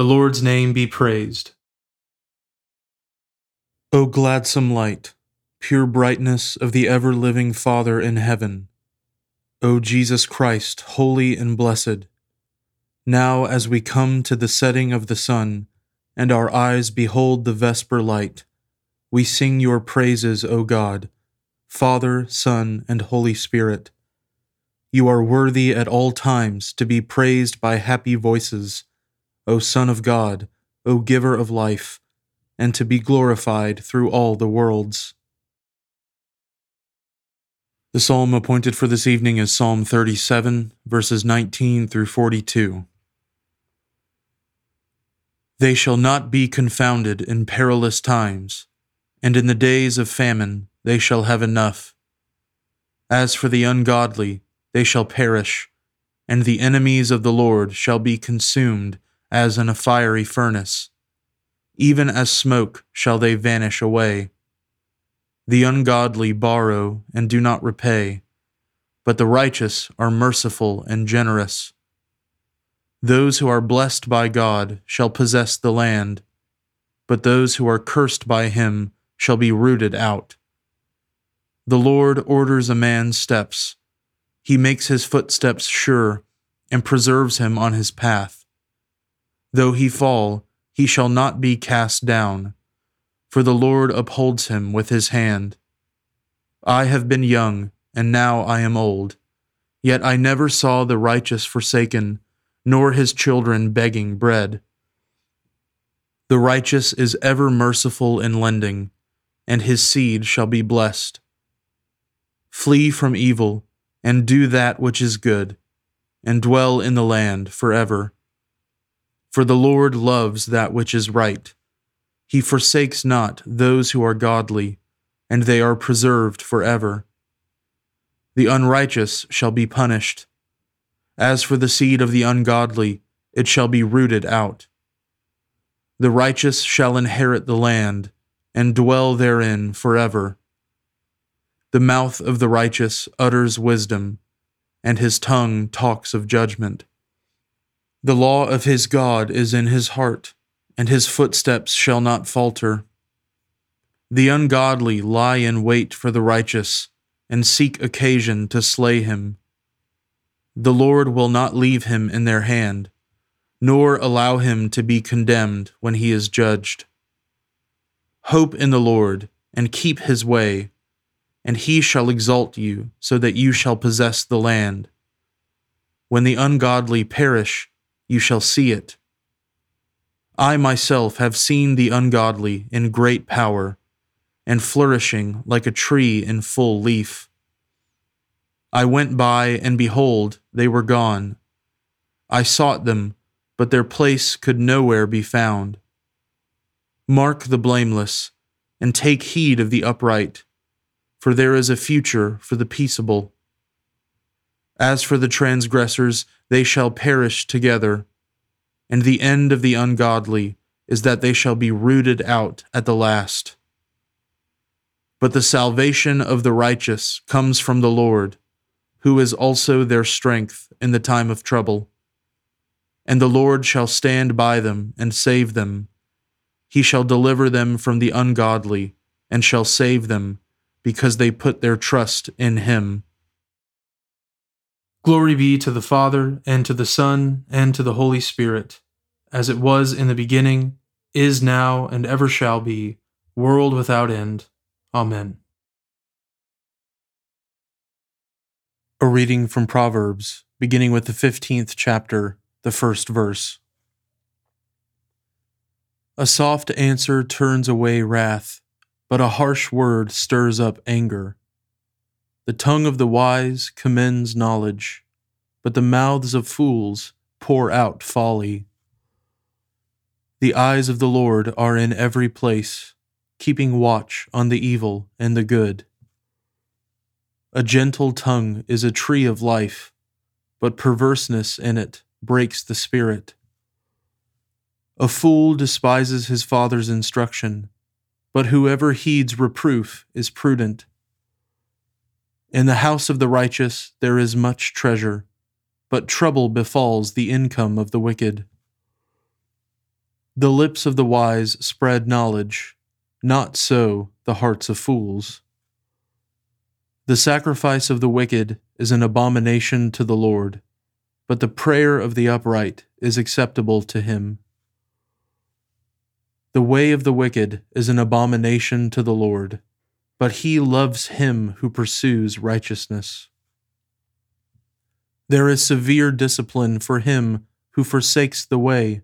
The Lord's name be praised. O gladsome light, pure brightness of the ever living Father in heaven, O Jesus Christ, holy and blessed, now as we come to the setting of the sun, and our eyes behold the vesper light, we sing your praises, O God, Father, Son, and Holy Spirit. You are worthy at all times to be praised by happy voices O Son of God, O Giver of life, and to be glorified through all the worlds. The psalm appointed for this evening is Psalm 37, verses 19 through 42. They shall not be confounded in perilous times, and in the days of famine they shall have enough. As for the ungodly, they shall perish, and the enemies of the Lord shall be consumed as in a fiery furnace. Even as smoke shall they vanish away. The ungodly borrow and do not repay, but the righteous are merciful and generous. Those who are blessed by God shall possess the land, but those who are cursed by him shall be rooted out. The Lord orders a man's steps. He makes his footsteps sure and preserves him on his path. Though he fall, he shall not be cast down, for the Lord upholds him with his hand. I have been young, and now I am old, yet I never saw the righteous forsaken, nor his children begging bread. The righteous is ever merciful in lending, and his seed shall be blessed. Flee from evil, and do that which is good, and dwell in the land forever. For the Lord loves that which is right. He forsakes not those who are godly, and they are preserved forever. The unrighteous shall be punished. As for the seed of the ungodly, it shall be rooted out. The righteous shall inherit the land, and dwell therein forever. The mouth of the righteous utters wisdom, and his tongue talks of judgment. The law of his God is in his heart, and his footsteps shall not falter. The ungodly lie in wait for the righteous, and seek occasion to slay him. The Lord will not leave him in their hand, nor allow him to be condemned when he is judged. Hope in the Lord, and keep his way, and he shall exalt you, so that you shall possess the land. When the ungodly perish, you shall see it. I myself have seen the ungodly in great power, and flourishing like a tree in full leaf. I went by, and behold, they were gone. I sought them, but their place could nowhere be found. Mark the blameless, and take heed of the upright, for there is a future for the peaceable. As for the transgressors, they shall perish together and the end of the ungodly is that they shall be rooted out at the last. But the salvation of the righteous comes from the Lord, who is also their strength in the time of trouble. And the Lord shall stand by them and save them. He shall deliver them from the ungodly and shall save them, because they put their trust in him. Glory be to the Father, and to the Son, and to the Holy Spirit, as it was in the beginning, is now, and ever shall be, world without end. Amen. A reading from Proverbs, beginning with the 15th chapter, the first verse. A soft answer turns away wrath, but a harsh word stirs up anger. The tongue of the wise commends knowledge, but the mouths of fools pour out folly. The eyes of the Lord are in every place, keeping watch on the evil and the good. A gentle tongue is a tree of life, but perverseness in it breaks the spirit. A fool despises his father's instruction, but whoever heeds reproof is prudent. In the house of the righteous there is much treasure, but trouble befalls the income of the wicked. The lips of the wise spread knowledge, not so the hearts of fools. The sacrifice of the wicked is an abomination to the Lord, but the prayer of the upright is acceptable to him. The way of the wicked is an abomination to the Lord but he loves him who pursues righteousness. There is severe discipline for him who forsakes the way.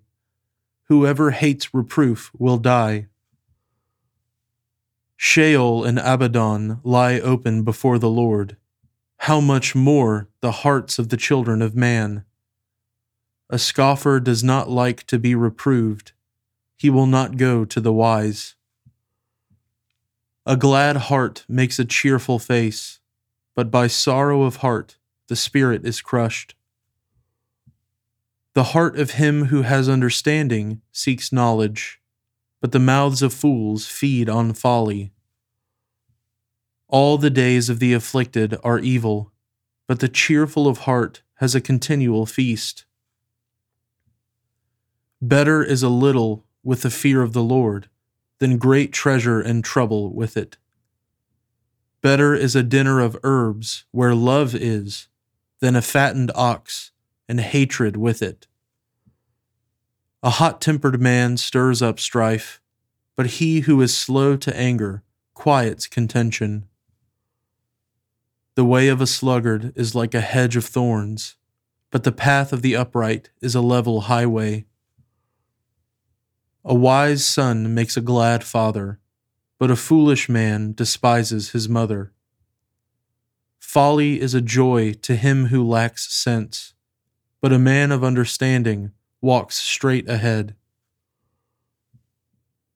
Whoever hates reproof will die. Sheol and Abaddon lie open before the Lord. How much more the hearts of the children of man? A scoffer does not like to be reproved. He will not go to the wise. A glad heart makes a cheerful face, but by sorrow of heart the spirit is crushed. The heart of him who has understanding seeks knowledge, but the mouths of fools feed on folly. All the days of the afflicted are evil, but the cheerful of heart has a continual feast. Better is a little with the fear of the Lord than great treasure and trouble with it. Better is a dinner of herbs where love is than a fattened ox and hatred with it. A hot tempered man stirs up strife, but he who is slow to anger quiets contention. The way of a sluggard is like a hedge of thorns, but the path of the upright is a level highway. A wise son makes a glad father, but a foolish man despises his mother. Folly is a joy to him who lacks sense, but a man of understanding walks straight ahead.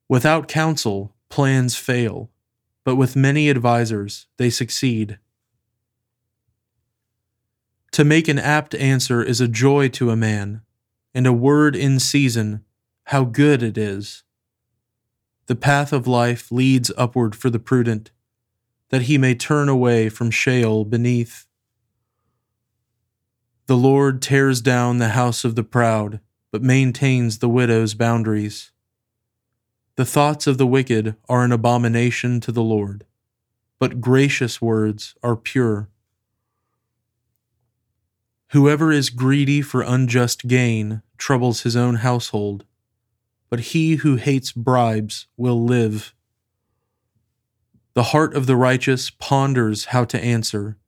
Without counsel, plans fail, but with many advisers, they succeed. To make an apt answer is a joy to a man, and a word in season how good it is. The path of life leads upward for the prudent, that he may turn away from Sheol beneath. The Lord tears down the house of the proud, but maintains the widow's boundaries. The thoughts of the wicked are an abomination to the Lord, but gracious words are pure. Whoever is greedy for unjust gain troubles his own household but he who hates bribes will live. The heart of the righteous ponders how to answer,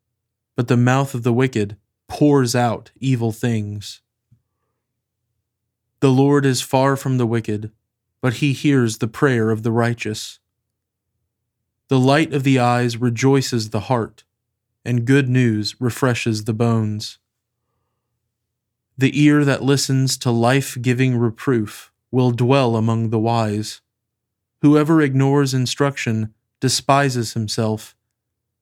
but the mouth of the wicked pours out evil things. The Lord is far from the wicked, but he hears the prayer of the righteous. The light of the eyes rejoices the heart, and good news refreshes the bones. The ear that listens to life giving reproof will dwell among the wise. Whoever ignores instruction despises himself,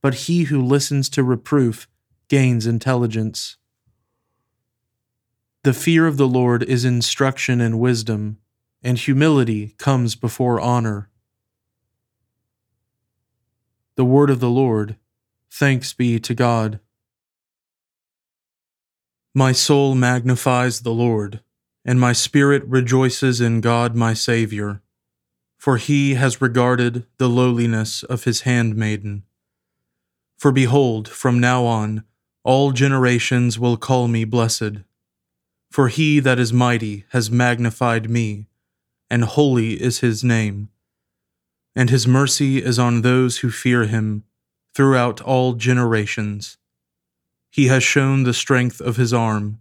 but he who listens to reproof gains intelligence. The fear of the Lord is instruction and wisdom, and humility comes before honor. The word of the Lord. Thanks be to God. My soul magnifies the Lord, and my spirit rejoices in God my Saviour, for he has regarded the lowliness of his handmaiden. For behold, from now on, all generations will call me blessed. For he that is mighty has magnified me, and holy is his name. And his mercy is on those who fear him throughout all generations. He has shown the strength of his arm.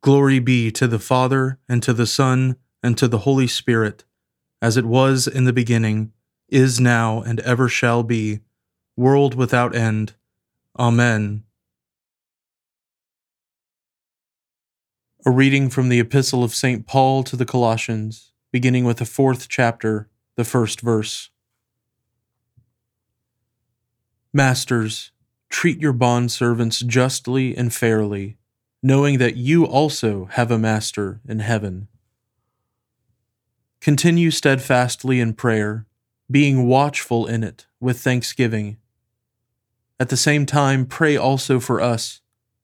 Glory be to the Father, and to the Son, and to the Holy Spirit, as it was in the beginning, is now, and ever shall be, world without end. Amen. A reading from the Epistle of St. Paul to the Colossians, beginning with the fourth chapter, the first verse. Masters, treat your bondservants justly and fairly, knowing that you also have a master in heaven. Continue steadfastly in prayer, being watchful in it with thanksgiving. At the same time, pray also for us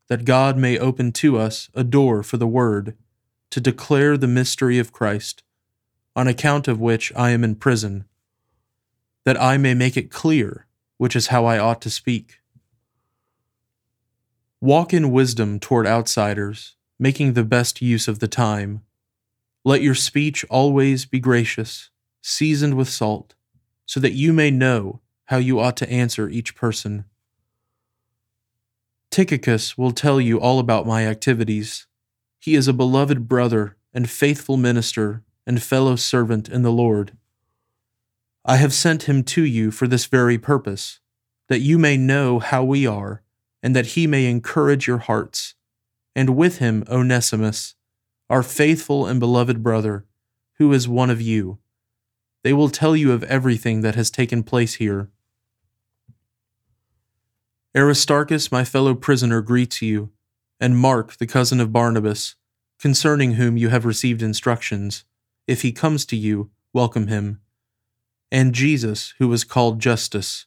that God may open to us a door for the word, to declare the mystery of Christ, on account of which I am in prison, that I may make it clear which is how I ought to speak. Walk in wisdom toward outsiders, making the best use of the time. Let your speech always be gracious, seasoned with salt, so that you may know how you ought to answer each person. Tychicus will tell you all about my activities. He is a beloved brother and faithful minister and fellow servant in the Lord. I have sent him to you for this very purpose, that you may know how we are, and that he may encourage your hearts. And with him Onesimus, our faithful and beloved brother, who is one of you. They will tell you of everything that has taken place here Aristarchus, my fellow prisoner, greets you, and Mark, the cousin of Barnabas, concerning whom you have received instructions. If he comes to you, welcome him. And Jesus, who was called Justus.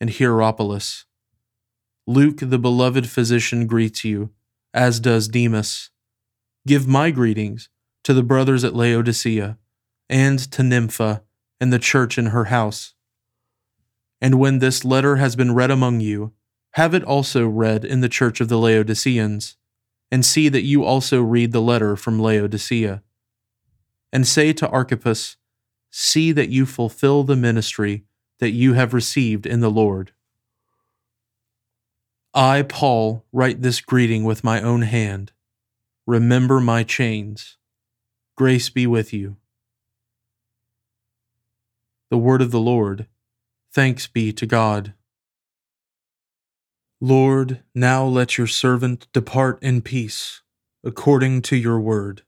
and Hierapolis. Luke, the beloved physician, greets you, as does Demas. Give my greetings to the brothers at Laodicea and to Nympha and the church in her house. And when this letter has been read among you, have it also read in the church of the Laodiceans, and see that you also read the letter from Laodicea. And say to Archippus, See that you fulfill the ministry that you have received in the Lord. I, Paul, write this greeting with my own hand. Remember my chains. Grace be with you. The word of the Lord. Thanks be to God. Lord, now let your servant depart in peace, according to your word.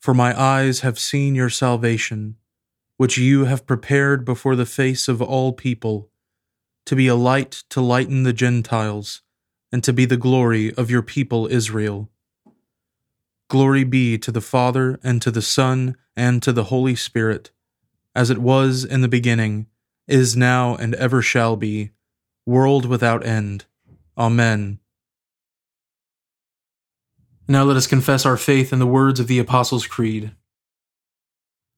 For my eyes have seen your salvation, which you have prepared before the face of all people, to be a light to lighten the Gentiles, and to be the glory of your people Israel. Glory be to the Father, and to the Son, and to the Holy Spirit, as it was in the beginning, is now, and ever shall be, world without end. Amen. Now let us confess our faith in the words of the Apostles' Creed.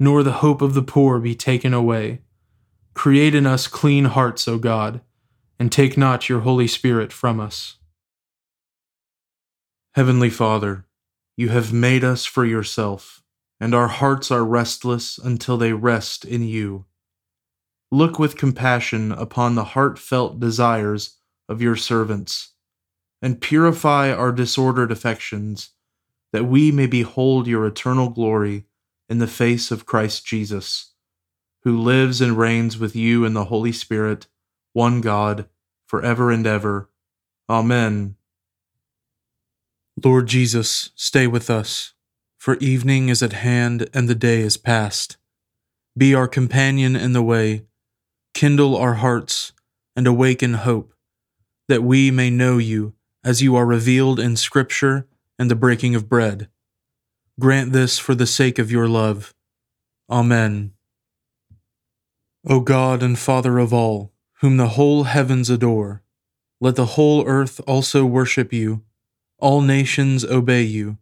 nor the hope of the poor be taken away. Create in us clean hearts, O God, and take not your Holy Spirit from us. Heavenly Father, you have made us for yourself, and our hearts are restless until they rest in you. Look with compassion upon the heartfelt desires of your servants, and purify our disordered affections, that we may behold your eternal glory in the face of Christ Jesus, who lives and reigns with you in the Holy Spirit, one God, for ever and ever. Amen. Lord Jesus, stay with us, for evening is at hand and the day is past. Be our companion in the way, kindle our hearts, and awaken hope, that we may know you as you are revealed in Scripture and the breaking of bread. Grant this for the sake of your love. Amen. O God and Father of all, whom the whole heavens adore, let the whole earth also worship you, all nations obey you,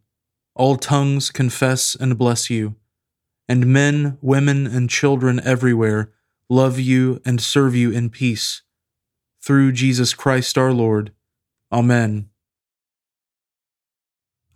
all tongues confess and bless you, and men, women, and children everywhere love you and serve you in peace. Through Jesus Christ our Lord. Amen.